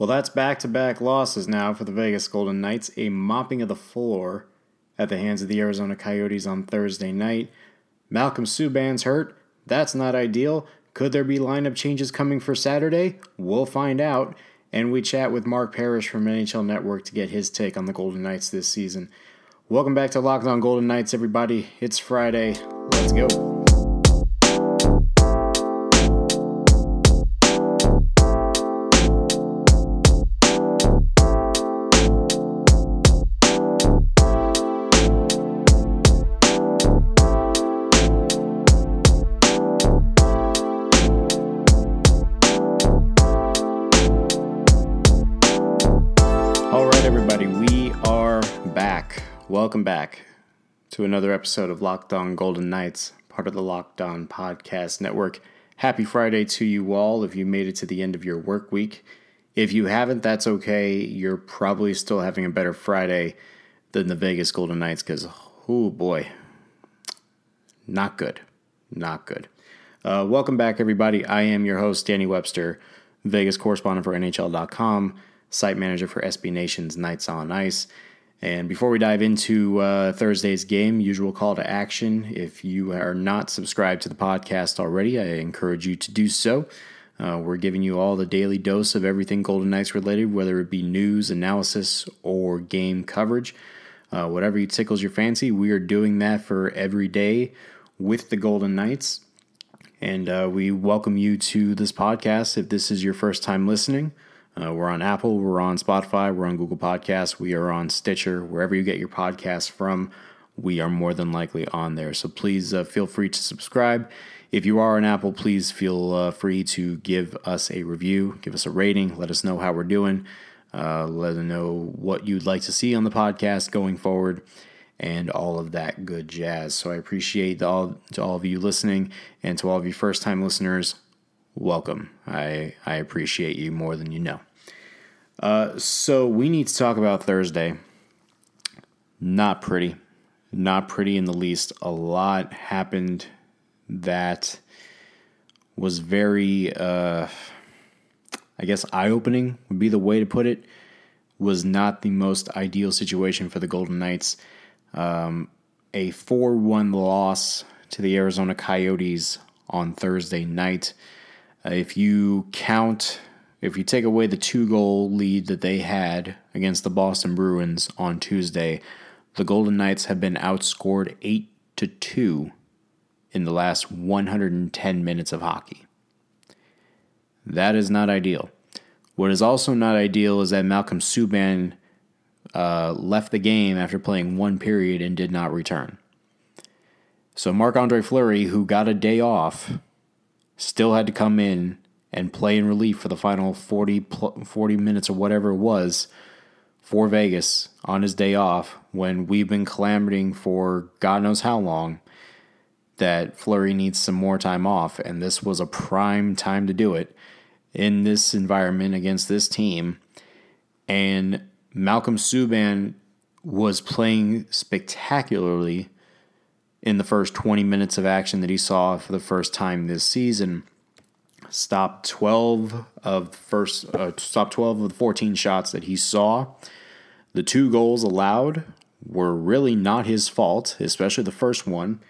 Well, that's back to back losses now for the Vegas Golden Knights. A mopping of the floor at the hands of the Arizona Coyotes on Thursday night. Malcolm Subban's hurt. That's not ideal. Could there be lineup changes coming for Saturday? We'll find out. And we chat with Mark Parrish from NHL Network to get his take on the Golden Knights this season. Welcome back to Locked On Golden Knights, everybody. It's Friday. Let's go. Welcome back to another episode of Locked On Golden Knights, part of the Locked On Podcast Network. Happy Friday to you all if you made it to the end of your work week. If you haven't, that's okay. You're probably still having a better Friday than the Vegas Golden Knights because, oh boy, not good. Not good. Uh, welcome back, everybody. I am your host, Danny Webster, Vegas correspondent for NHL.com, site manager for SB Nation's Knights on Ice. And before we dive into uh, Thursday's game, usual call to action. If you are not subscribed to the podcast already, I encourage you to do so. Uh, we're giving you all the daily dose of everything Golden Knights related, whether it be news, analysis, or game coverage. Uh, whatever tickles your fancy, we are doing that for every day with the Golden Knights. And uh, we welcome you to this podcast if this is your first time listening. Uh, we're on Apple, we're on Spotify, we're on Google Podcasts, we are on Stitcher, wherever you get your podcasts from. We are more than likely on there. So please uh, feel free to subscribe. If you are on Apple, please feel uh, free to give us a review, give us a rating, let us know how we're doing, uh, let us know what you'd like to see on the podcast going forward, and all of that good jazz. So I appreciate all to all of you listening, and to all of you first time listeners, welcome. I I appreciate you more than you know. Uh, so we need to talk about Thursday. Not pretty, not pretty in the least. A lot happened that was very, uh, I guess, eye opening would be the way to put it. Was not the most ideal situation for the Golden Knights. Um, a 4 1 loss to the Arizona Coyotes on Thursday night. Uh, if you count, if you take away the two goal lead that they had against the Boston Bruins on Tuesday, the Golden Knights have been outscored 8 to 2 in the last 110 minutes of hockey. That is not ideal. What is also not ideal is that Malcolm Subban uh, left the game after playing one period and did not return. So Marc Andre Fleury, who got a day off, still had to come in and play in relief for the final 40, 40 minutes or whatever it was for Vegas on his day off when we've been clamoring for God knows how long that Fleury needs some more time off. And this was a prime time to do it in this environment against this team. And Malcolm Subban was playing spectacularly in the first 20 minutes of action that he saw for the first time this season. Stopped 12 of first uh, stopped 12 of the 14 shots that he saw. The two goals allowed were really not his fault, especially the first one,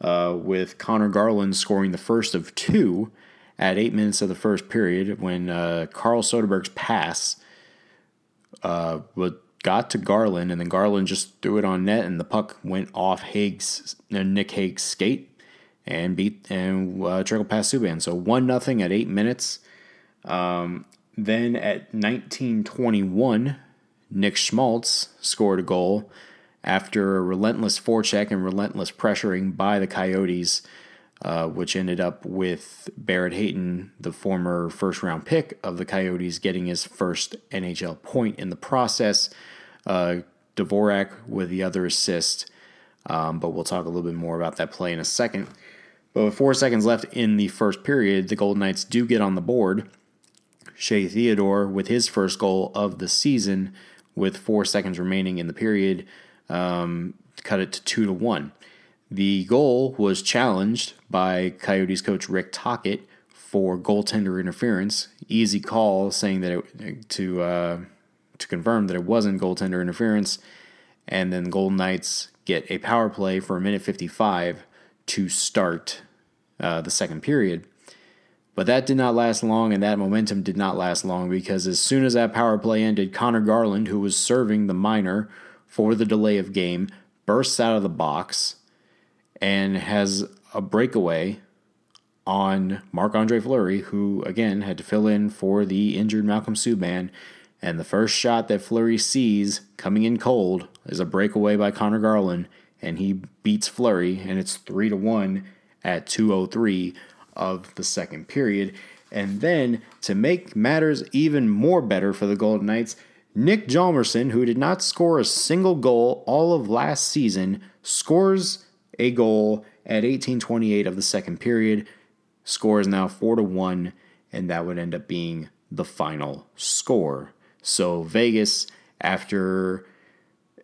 uh, with Conor Garland scoring the first of two at eight minutes of the first period when uh, Carl Soderberg's pass uh, got to Garland, and then Garland just threw it on net, and the puck went off Hague's uh, Nick Hague's skate and beat and uh, trickled past Subban. So one nothing at eight minutes. Um, then at 1921, Nick Schmaltz scored a goal after a relentless forecheck and relentless pressuring by the Coyotes, uh, which ended up with Barrett Hayton, the former first round pick of the Coyotes, getting his first NHL point in the process. Uh, Dvorak with the other assist, um, but we'll talk a little bit more about that play in a second. But with four seconds left in the first period, the Golden Knights do get on the board. Shea Theodore with his first goal of the season, with four seconds remaining in the period, um, cut it to two to one. The goal was challenged by Coyotes coach Rick Tocchet for goaltender interference. Easy call saying that it, to uh, to confirm that it wasn't goaltender interference, and then Golden Knights get a power play for a minute 55 to start uh, the second period. But that did not last long, and that momentum did not last long because as soon as that power play ended, Conor Garland, who was serving the minor for the delay of game, bursts out of the box and has a breakaway on Marc Andre Fleury, who again had to fill in for the injured Malcolm Subban. And the first shot that Fleury sees coming in cold is a breakaway by Conor Garland, and he beats Fleury, and it's three to one at 2:03 of the second period. And then to make matters even more better for the Golden Knights, Nick Hjalmarsson, who did not score a single goal all of last season, scores a goal at 18:28 of the second period Score is now 4 to 1, and that would end up being the final score. So Vegas, after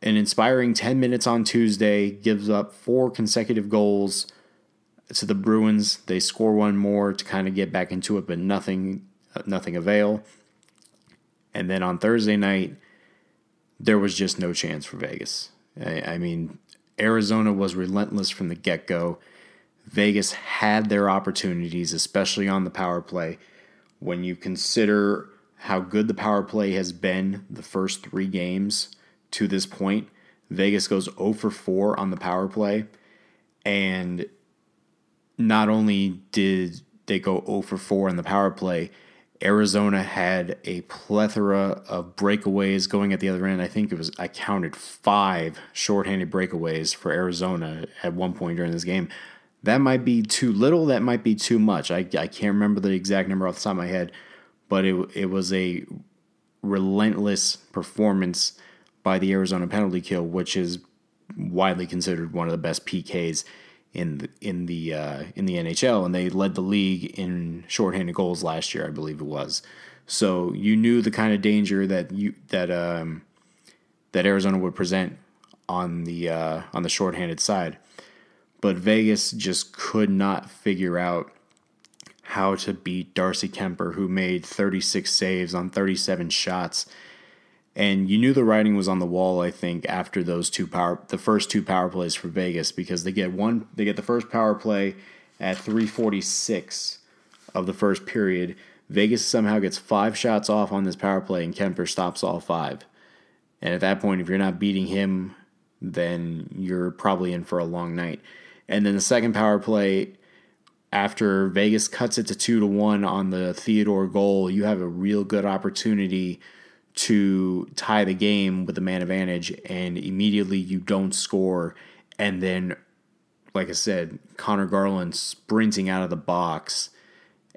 an inspiring 10 minutes on Tuesday, gives up four consecutive goals to the Bruins. They score one more to kind of get back into it, but nothing nothing avail. And then on Thursday night, there was just no chance for Vegas. I, I mean, Arizona was relentless from the get go. Vegas had their opportunities, especially on the power play. When you consider how good the power play has been the first three games to this point, Vegas goes 0 for 4 on the power play. And not only did they go 0 for 4 on the power play, Arizona had a plethora of breakaways going at the other end. I think it was, I counted five shorthanded breakaways for Arizona at one point during this game. That might be too little. That might be too much. I, I can't remember the exact number off the top of my head, but it, it was a relentless performance by the Arizona penalty kill, which is widely considered one of the best PKs in the, in the uh, in the NHL, and they led the league in shorthanded goals last year, I believe it was. So you knew the kind of danger that you that um, that Arizona would present on the uh, on the shorthanded side but Vegas just could not figure out how to beat Darcy Kuemper, who made 36 saves on 37 shots. And you knew the writing was on the wall, I think, after those two power, the first two power plays for Vegas, because they get one, they get the first power play at 346 of the first period. Vegas somehow gets five shots off on this power play, and Kuemper stops all five. And at that point, if you're not beating him, then you're probably in for a long night. And then the second power play, after Vegas cuts it to two to one on the Theodore goal, you have a real good opportunity to tie the game with the man advantage, and immediately you don't score. And then, like I said, Conor Garland sprinting out of the box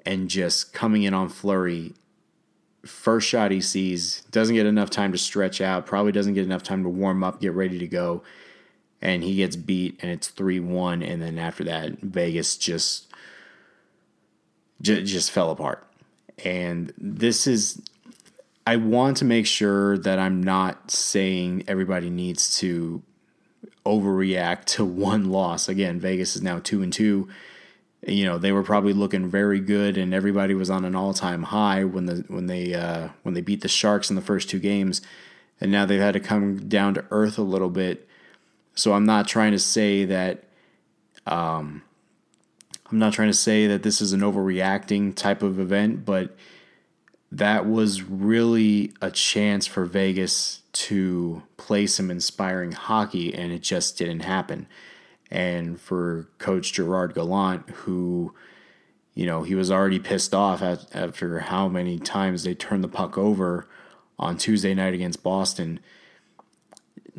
and just coming in on Fleury. First shot he sees, doesn't get enough time to stretch out, probably doesn't get enough time to warm up, get ready to go and he gets beat and it's 3-1 and then after that Vegas just just fell apart. And this is I want to make sure that I'm not saying everybody needs to overreact to one loss. Again, Vegas is now 2 and 2. You know, they were probably looking very good and everybody was on an all-time high when the when they uh, when they beat the Sharks in the first two games. And now they've had to come down to earth a little bit so I'm not trying to say that um, I'm not trying to say that this is an overreacting type of event, but that was really a chance for Vegas to play some inspiring hockey, and it just didn't happen. And for Coach Gerard Gallant, who, you know, he was already pissed off after how many times they turned the puck over on Tuesday night against Boston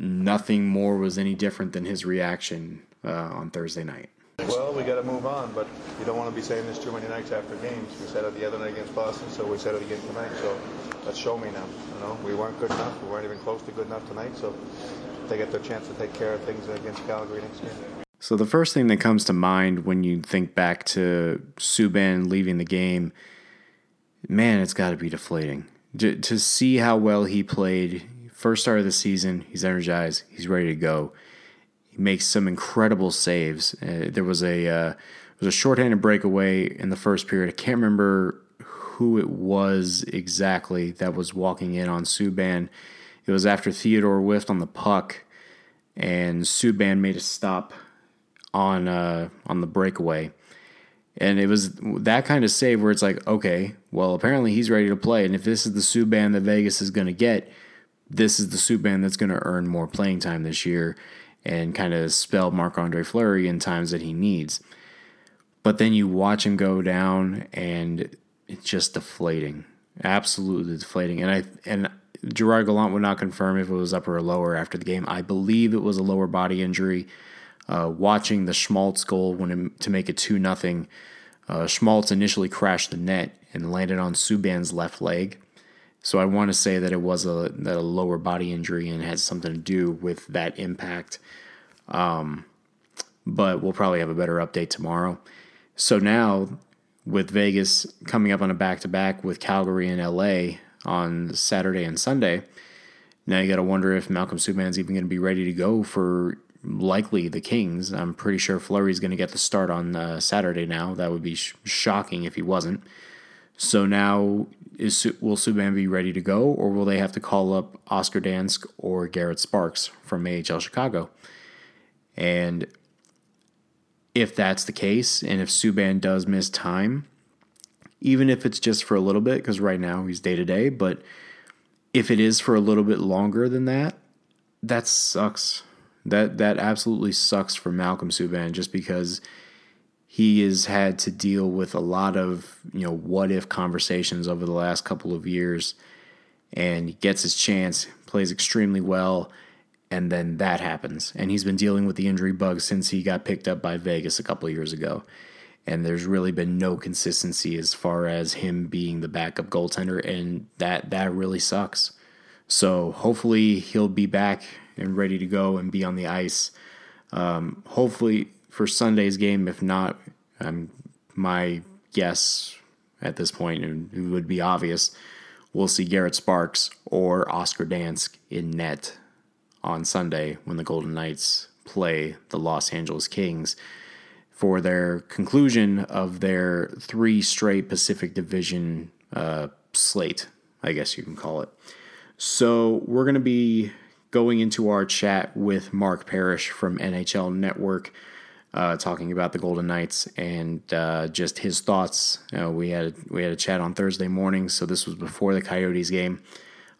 nothing more was any different than his reaction uh, on Thursday night. Well, we got to move on, but you don't want to be saying this too many nights after games. We said it the other night against Boston, so we said it again tonight. So let's show me now. You know, we weren't good enough. We weren't even close to good enough tonight. So they get their chance to take care of things against Calgary next game. So the first thing that comes to mind when you think back to Subban leaving the game, man, it's got to be deflating. To, to see how well he played, First start of the season, he's energized, he's ready to go. Makes some incredible saves. Uh, there was a uh, was a shorthanded breakaway in the first period. I can't remember who it was exactly that was walking in on Subban. It was after Theodore whiffed on the puck, and Subban made a stop on uh, on the breakaway. And it was that kind of save where it's like, okay, well, apparently he's ready to play. And if this is the Subban that Vegas is going to get, this is the Subban that's going to earn more playing time this year and kind of spell Marc Andre Fleury in times that he needs. But then you watch him go down and it's just deflating. Absolutely deflating. And I and Gerard Gallant would not confirm if it was upper or lower after the game. I believe it was a lower body injury. Uh, watching the Schmaltz goal when to make it 2 nothing, uh, Schmaltz initially crashed the net and landed on Subban's left leg. So I want to say that it was a, that a lower body injury and had something to do with that impact. Um, but we'll probably have a better update tomorrow. So now, with Vegas coming up on a back to back with Calgary and LA on Saturday and Sunday, now you got to wonder if Malcolm Subban's even going to be ready to go for likely the Kings. I'm pretty sure Fleury's going to get the start on uh, Saturday now. That would be sh- shocking if he wasn't. So now, is will Subban be ready to go, or will they have to call up Oscar Dansk or Garrett Sparks from AHL Chicago? And if that's the case, and if Subban does miss time, even if it's just for a little bit, because right now he's day to day, but if it is for a little bit longer than that, that sucks that that absolutely sucks for Malcolm Subban just because he has had to deal with a lot of you know what if conversations over the last couple of years, and he gets his chance, plays extremely well, and then that happens, and he's been dealing with the injury bug since he got picked up by Vegas a couple of years ago. And there's really been no consistency as far as him being the backup goaltender, and that that really sucks. So hopefully he'll be back and ready to go and be on the ice. Um, hopefully for Sunday's game. If not, um, my guess at this point, and it would be obvious, we'll see Garrett Sparks or Oscar Dansk in net on Sunday when the Golden Knights play the Los Angeles Kings for their conclusion of their three straight Pacific Division uh, slate, I guess you can call it. So we're going to be going into our chat with Mark Parrish from NHL Network, uh, talking about the Golden Knights and uh, just his thoughts. We had we had a chat on Thursday morning, so this was before the Coyotes game.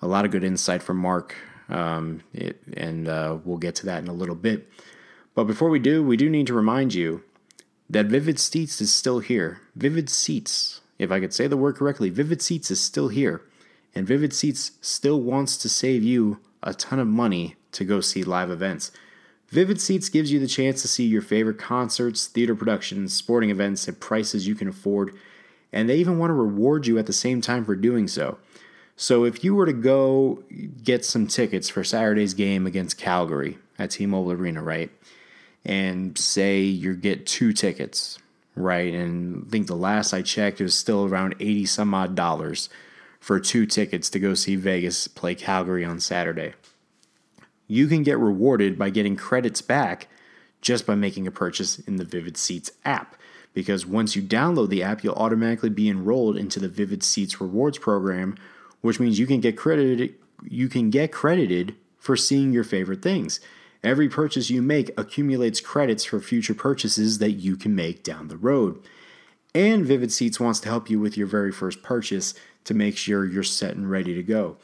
A lot of good insight from Mark, um, it, and uh, we'll get to that in a little bit. But before we do, we do need to remind you that Vivid Seats is still here. Vivid Seats, if I could say the word correctly, Vivid Seats is still here, and Vivid Seats still wants to save you a ton of money to go see live events. Vivid Seats gives you the chance to see your favorite concerts, theater productions, sporting events at prices you can afford, and they even want to reward you at the same time for doing so. So if you were to go get some tickets for Saturday's game against Calgary at T-Mobile Arena, right? And say you get two tickets, right? And I think the last I checked it was still around 80 some odd dollars for two tickets to go see Vegas play Calgary on Saturday. You can get rewarded by getting credits back just by making a purchase in the Vivid Seats app. Because once you download the app, you'll automatically be enrolled into the Vivid Seats rewards program, which means you can get credited you can get credited for seeing your favorite things. Every purchase you make accumulates credits for future purchases that you can make down the road. And Vivid Seats wants to help you with your very first purchase to make sure you're set and ready to go.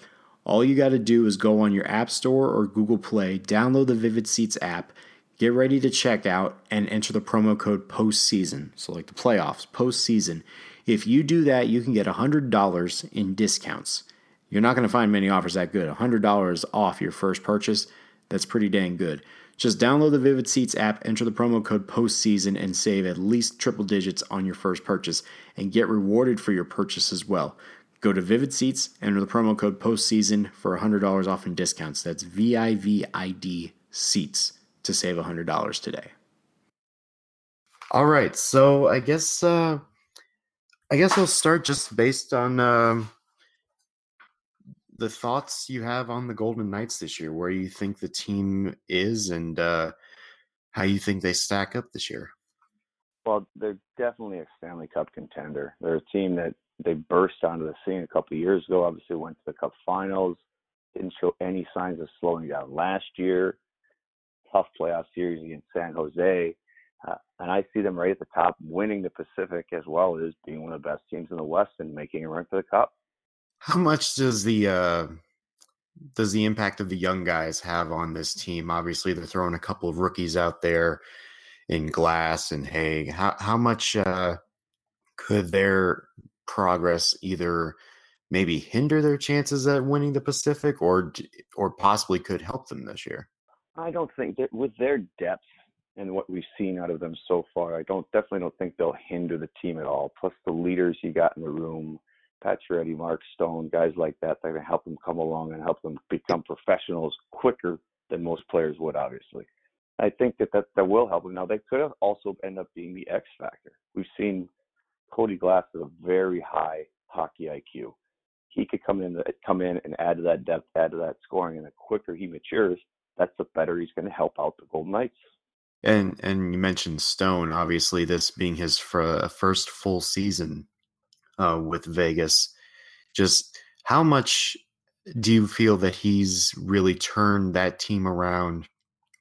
All you got to do is go on your App Store or Google Play, download the Vivid Seats app, get ready to check out, and enter the promo code postseason. So, like the playoffs, postseason. If you do that, you can get $100 in discounts. You're not going to find many offers that good. $100 off your first purchase. That's pretty dang good. Just download the Vivid Seats app, enter the promo code postseason, and save at least triple digits on your first purchase and get rewarded for your purchase as well. Go to Vivid Seats, enter the promo code postseason for $100 off in discounts. That's V I V I D Seats to save $100 today. All right, so I guess uh, I guess we'll start just based on um, the thoughts you have on the Golden Knights this year, where you think the team is, and uh, how you think they stack up this year. Well, they're definitely a Stanley Cup contender. They're a team that they burst onto the scene a couple of years ago. Obviously, went to the Cup Finals. Didn't show any signs of slowing down last year. Tough playoff series against San Jose. Uh, and I see them right at the top, winning the Pacific as well as being one of the best teams in the West and making a run for the Cup. How much does the uh, does the impact of the young guys have on this team? Obviously, they're throwing a couple of rookies out there in Glass and Hague. How how much uh, could their progress either maybe hinder their chances at winning the Pacific, or or possibly could help them this year? I don't think that with their depth and what we've seen out of them so far, I don't definitely don't think they'll hinder the team at all. Plus the leaders you got in the room, Pacioretty, Mark Stone, guys like that, that can help them come along and help them become professionals quicker than most players would, obviously. I think that, that that will help them. Now they could also end up being the X factor. We've seen Cody Glass has a very high hockey IQ. He could come in come in and add to that depth, add to that scoring, and the quicker he matures, that's the better he's going to help out the Golden Knights. And and you mentioned Stone, obviously this being his first full season uh, with Vegas. Just how much do you feel that he's really turned that team around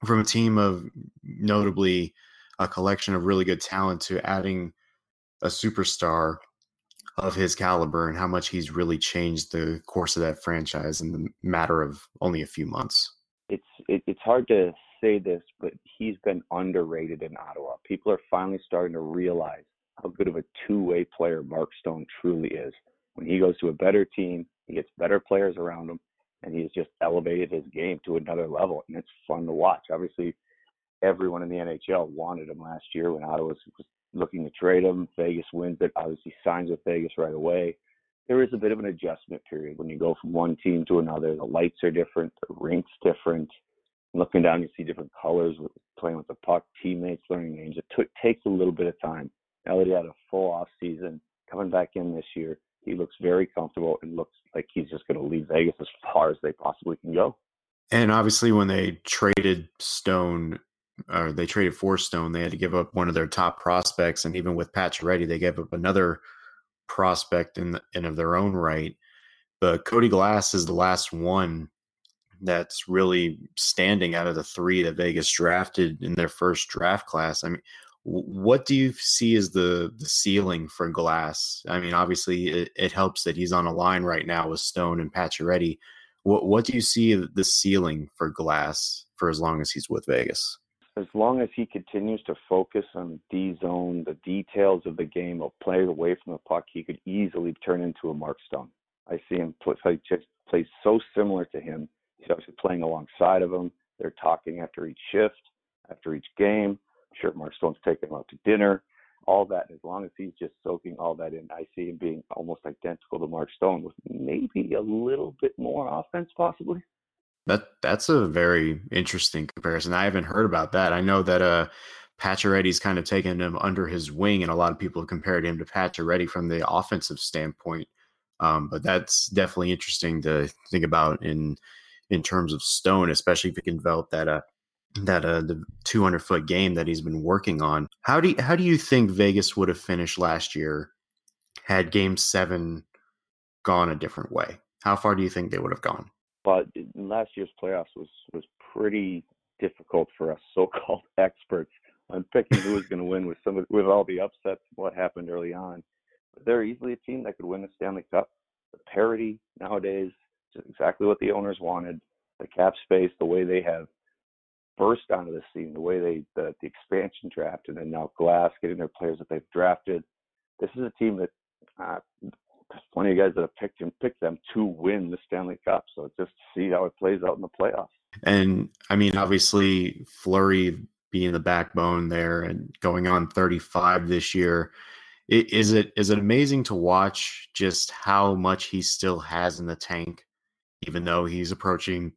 from a team of notably a collection of really good talent to adding a superstar of his caliber and how much he's really changed the course of that franchise in the matter of only a few months? It's it, it's hard to say this, but he's been underrated in Ottawa. People are finally starting to realize how good of a two-way player Mark Stone truly is. When he goes to a better team, he gets better players around him, and he's just elevated his game to another level, and it's fun to watch. Obviously, everyone in the NHL wanted him last year when Ottawa was looking to trade him. Vegas wins it, obviously signs with Vegas right away. There is a bit of an adjustment period when you go from one team to another. The lights are different, the rink's different, looking down, you see different colors, playing with the puck, teammates, learning names. It took, takes a little bit of time. He had a full off season, coming back in this year, he looks very comfortable and looks like he's just going to lead Vegas as far as they possibly can go. And obviously, when they traded Stone, or they traded for Stone, they had to give up one of their top prospects, and even with Pacioretty, they gave up another prospect in in of their own right. But Cody Glass is the last one that's really standing out of the three that Vegas drafted in their first draft class. I mean, what do you see as the the ceiling for Glass? I mean, obviously it, it helps that he's on a line right now with Stone and Pacioretty. What what do you see the ceiling for Glass for as long as he's with Vegas? As long as he continues to focus on D zone, the details of the game of playing away from the puck, he could easily turn into a Mark Stone. I see him play, play so similar to him He's obviously playing alongside of him. They're talking after each shift, after each game. I'm sure Mark Stone's taking him out to dinner. All that, as long as he's just soaking all that in, I see him being almost identical to Mark Stone with maybe a little bit more offense, possibly. That that's a very interesting comparison. I haven't heard about that. I know that uh Pacioretty's kind of taken him under his wing, and a lot of people have compared him to Pacioretty from the offensive standpoint. Um, but that's definitely interesting to think about in in terms of Stone, especially if he can develop that uh that uh the 200 foot game that he's been working on. How do you, how do you think Vegas would have finished last year had Game Seven gone a different way? How far do you think they would have gone? Well, last year's playoffs was was pretty difficult for us so-called experts on picking who was going to win with some of, with all the upsets what happened early on. But they're easily a team that could win the Stanley Cup. The parity nowadays is exactly what the owners wanted. The cap space, the way they have burst onto the scene, the way they the, the expansion draft, and then now Glass getting their players that they've drafted. This is a team that uh, plenty of guys that have picked him, picked them to win the Stanley Cup. So just see how it plays out in the playoffs. And I mean, obviously, Fleury being the backbone there and going on 35 this year. Is it is it amazing to watch just how much he still has in the tank? even though he's approaching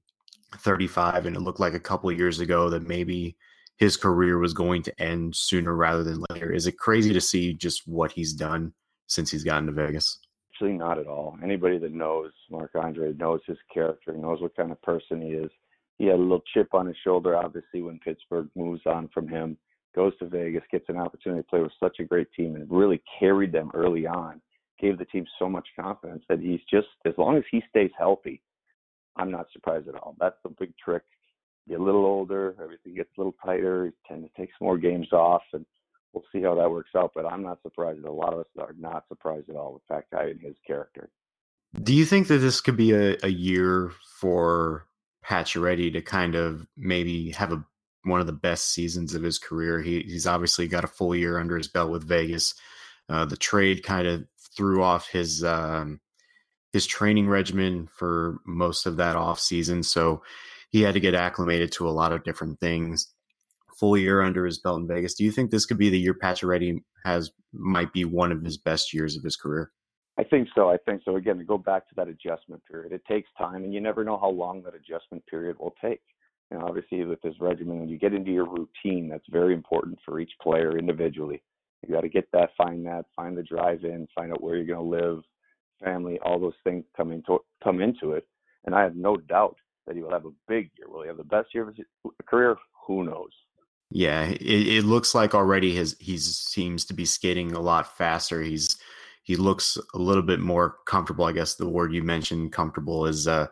35 and it looked like a couple of years ago that maybe his career was going to end sooner rather than later. Is it crazy to see just what he's done since he's gotten to Vegas? Actually, not at all. Anybody that knows Marc Andre knows his character, knows what kind of person he is. He had a little chip on his shoulder, obviously, when Pittsburgh moves on from him, goes to Vegas, gets an opportunity to play with such a great team, and really carried them early on, gave the team so much confidence that he's just as long as he stays healthy, I'm not surprised at all. That's the big trick. Get a little older, everything gets a little tighter. He tend to take some more games off, and we'll see how that works out. But I'm not surprised. A lot of us are not surprised at all with that guy and his character. Do you think that this could be a, a year for Pacioretty to kind of maybe have a one of the best seasons of his career? He, he's obviously got a full year under his belt with Vegas. Uh, the trade kind of threw off his um, his training regimen for most of that off season, so he had to get acclimated to a lot of different things. Full year under his belt in Vegas. Do you think this could be the year Pacioretty has might be one of his best years of his career? I think so. I think so. Again, to go back to that adjustment period, it takes time, and you never know how long that adjustment period will take. And obviously, with this regimen, when you get into your routine, that's very important for each player individually. You got to get that, find that, find the drive in, find out where you're going to live, family, all those things come into come into it. And I have no doubt that he will have a big year. Will he have the best year of his career? Who knows? Yeah, it, it looks like already his he seems to be skating a lot faster. He's he looks a little bit more comfortable. I guess the word you mentioned, comfortable, is uh,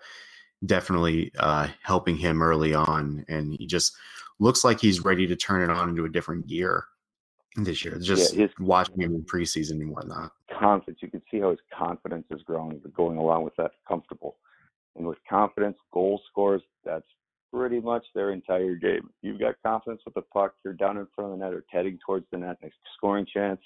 definitely uh, helping him early on, and he just looks like he's ready to turn it on into a different gear this year. Just yeah, his, watching him in preseason and whatnot. Confidence. You can see how his confidence is growing, going along with that comfortable. And with confidence, goal scores, that's pretty much their entire game. You've got confidence with the puck, you're down in front of the net or heading towards the net, next scoring chance.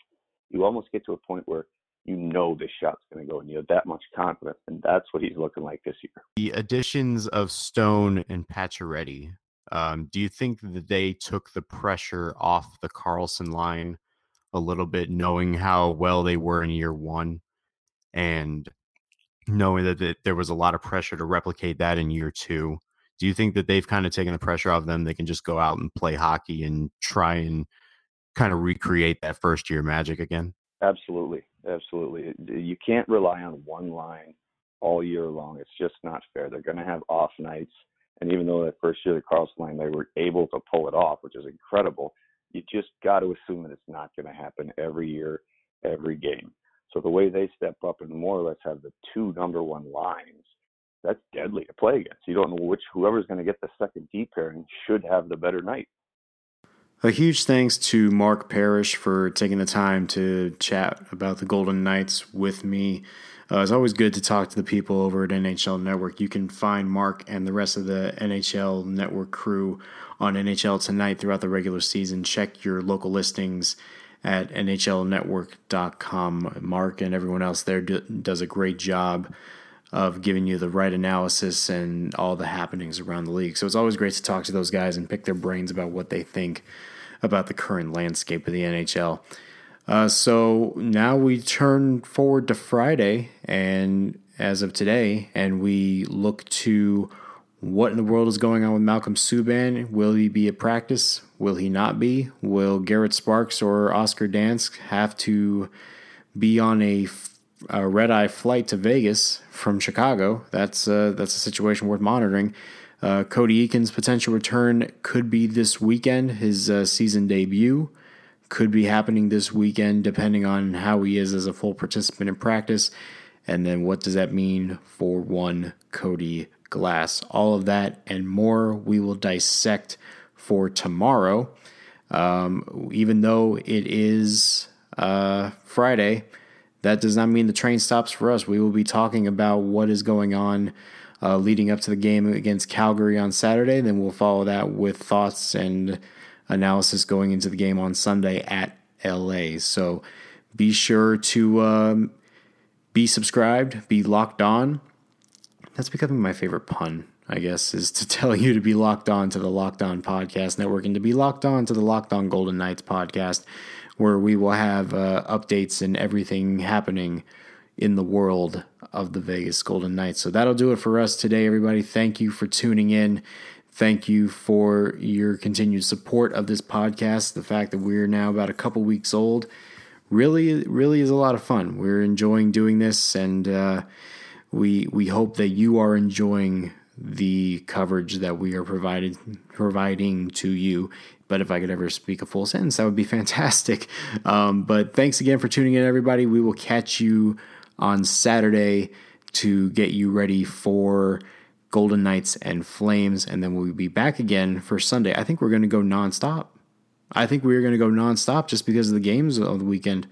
You almost get to a point where you know this shot's going to go, and you have that much confidence, and that's what he's looking like this year. The additions of Stone and Pacioretty, um, do you think that they took the pressure off the Karlsson line a little bit, knowing how well they were in year one, and knowing that, that there was a lot of pressure to replicate that in year two? Do you think that they've kind of taken the pressure off them? They can just go out and play hockey and try and kind of recreate that first year magic again? Absolutely, absolutely. You can't rely on one line all year long. It's just not fair. They're going to have off nights, and even though that first year the Karlsson line they were able to pull it off, which is incredible, you just got to assume that it's not going to happen every year, every game. So the way they step up and more or less have the two number one lines, that's deadly to play against. You don't know which whoever's going to get the second D pairing should have the better night. A huge thanks to Mark Parrish for taking the time to chat about the Golden Knights with me. Uh, it's always good to talk to the people over at NHL Network. You can find Mark and the rest of the NHL Network crew on NHL Tonight throughout the regular season. Check your local listings at NHLnetwork.com. Mark and everyone else there do, does a great job of giving you the right analysis and all the happenings around the league. So it's always great to talk to those guys and pick their brains about what they think about the current landscape of the NHL. Uh, so now we turn forward to Friday, and as of today, and we look to what in the world is going on with Malcolm Subban. Will he be at practice? Will he not be? Will Garrett Sparks or Oscar Dansk have to be on a, a red eye flight to Vegas from Chicago? That's uh, that's a situation worth monitoring. Uh, Cody Eakin's potential return could be this weekend. His uh, season debut could be happening this weekend, depending on how he is as a full participant in practice. And then what does that mean for one Cody Glass? All of that and more we will dissect for tomorrow. Um, even though it is uh, Friday, that does not mean the train stops for us. We will be talking about what is going on uh, leading up to the game against Calgary on Saturday. Then we'll follow that with thoughts and analysis going into the game on Sunday at LA. So be sure to um, be subscribed, be locked on. That's becoming my favorite pun, I guess, is to tell you to be locked on to the Locked On Podcast Network and to be locked on to the Locked On Golden Knights podcast, where we will have uh, updates and everything happening in the world of the Vegas Golden Knights. So that'll do it for us today, everybody. Thank you for tuning in. Thank you for your continued support of this podcast. The fact that we're now about a couple weeks old really, really is a lot of fun. We're enjoying doing this, and uh, we we hope that you are enjoying the coverage that we are provided providing to you but if I could ever speak a full sentence, that would be fantastic. Um, but thanks again for tuning in, everybody. We will catch you on Saturday to get you ready for Golden Knights and Flames, and then we'll be back again for Sunday. I think we're going to go nonstop. I think we're going to go nonstop just because of the games of the weekend.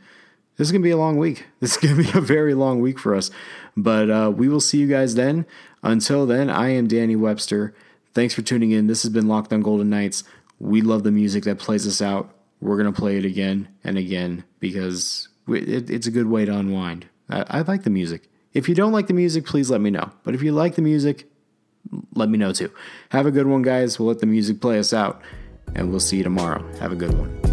This is going to be a long week. This is going to be a very long week for us. But uh, we will see you guys then. Until then, I am Danny Webster. Thanks for tuning in. This has been Locked on Golden Knights. We love the music that plays us out. We're going to play it again and again because it, it's a good way to unwind. I like the music. If you don't like the music, please let me know. But if you like the music, let me know too. Have a good one, guys. We'll let the music play us out, and we'll see you tomorrow. Have a good one.